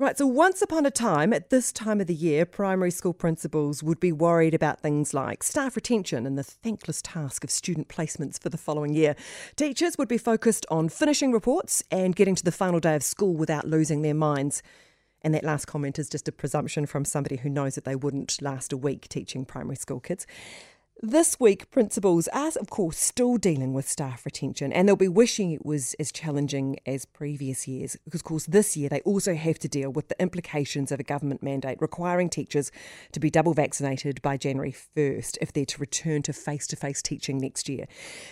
Right, so once upon a time, at this time of the year, primary school principals would be worried about things like staff retention and the thankless task of student placements for the following year. Teachers would be focused on finishing reports and getting to the final day of school without losing their minds. And that last comment is just a presumption from somebody who knows that they wouldn't last a week teaching primary school kids. This week, principals are, of course, still dealing with staff retention and they'll be wishing it was as challenging as previous years because, of course, this year they also have to deal with the implications of a government mandate requiring teachers to be double vaccinated by January 1st if they're to return to face to face teaching next year.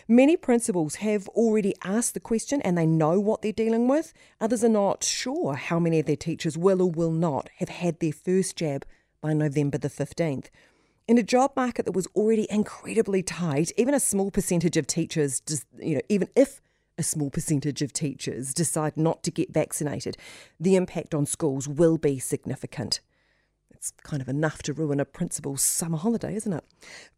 Many principals have already asked the question and they know what they're dealing with. Others are not sure how many of their teachers will or will not have had their first jab by November the 15th. In a job market that was already incredibly tight, even a small percentage of teachers, you know, even if a small percentage of teachers decide not to get vaccinated, the impact on schools will be significant. It's kind of enough to ruin a principal's summer holiday, isn't it?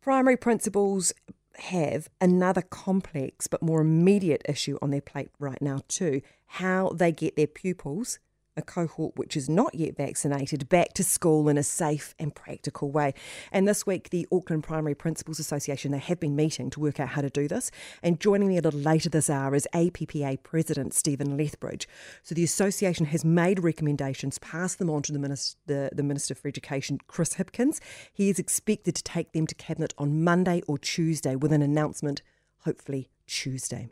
Primary principals have another complex but more immediate issue on their plate right now, too how they get their pupils a cohort which is not yet vaccinated back to school in a safe and practical way. And this week, the Auckland Primary Principals Association, they have been meeting to work out how to do this. And joining me a little later this hour is APPA President Stephen Lethbridge. So the association has made recommendations, passed them on to the Minister, the, the Minister for Education, Chris Hipkins. He is expected to take them to Cabinet on Monday or Tuesday with an announcement, hopefully Tuesday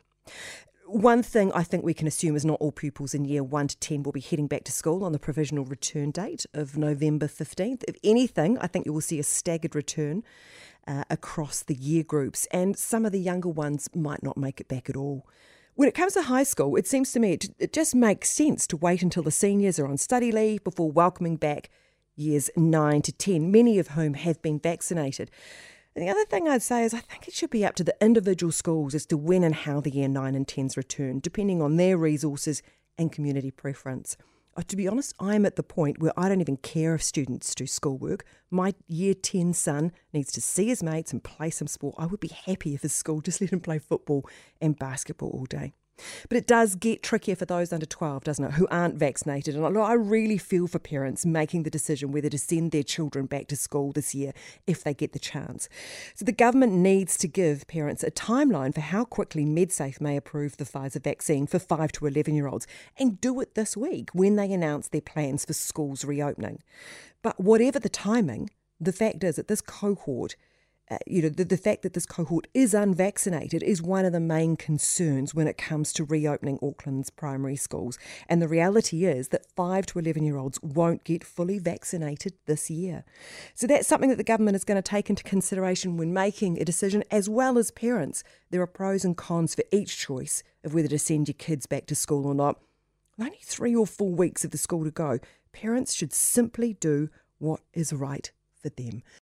one thing I think we can assume is not all pupils in year 1 to 10 will be heading back to school on the provisional return date of November 15th. If anything, I think you will see a staggered return uh, across the year groups, and some of the younger ones might not make it back at all. When it comes to high school, it seems to me it, it just makes sense to wait until the seniors are on study leave before welcoming back years 9 to 10, many of whom have been vaccinated. The other thing I'd say is I think it should be up to the individual schools as to when and how the year 9 and 10s return, depending on their resources and community preference. Uh, to be honest, I'm at the point where I don't even care if students do schoolwork. My year 10 son needs to see his mates and play some sport. I would be happy if his school just let him play football and basketball all day. But it does get trickier for those under 12, doesn't it, who aren't vaccinated. And I really feel for parents making the decision whether to send their children back to school this year if they get the chance. So the government needs to give parents a timeline for how quickly MedSafe may approve the Pfizer vaccine for 5 to 11 year olds and do it this week when they announce their plans for schools reopening. But whatever the timing, the fact is that this cohort uh, you know, the, the fact that this cohort is unvaccinated is one of the main concerns when it comes to reopening Auckland's primary schools. And the reality is that 5 to 11 year olds won't get fully vaccinated this year. So that's something that the government is going to take into consideration when making a decision, as well as parents. There are pros and cons for each choice of whether to send your kids back to school or not. Only three or four weeks of the school to go, parents should simply do what is right for them.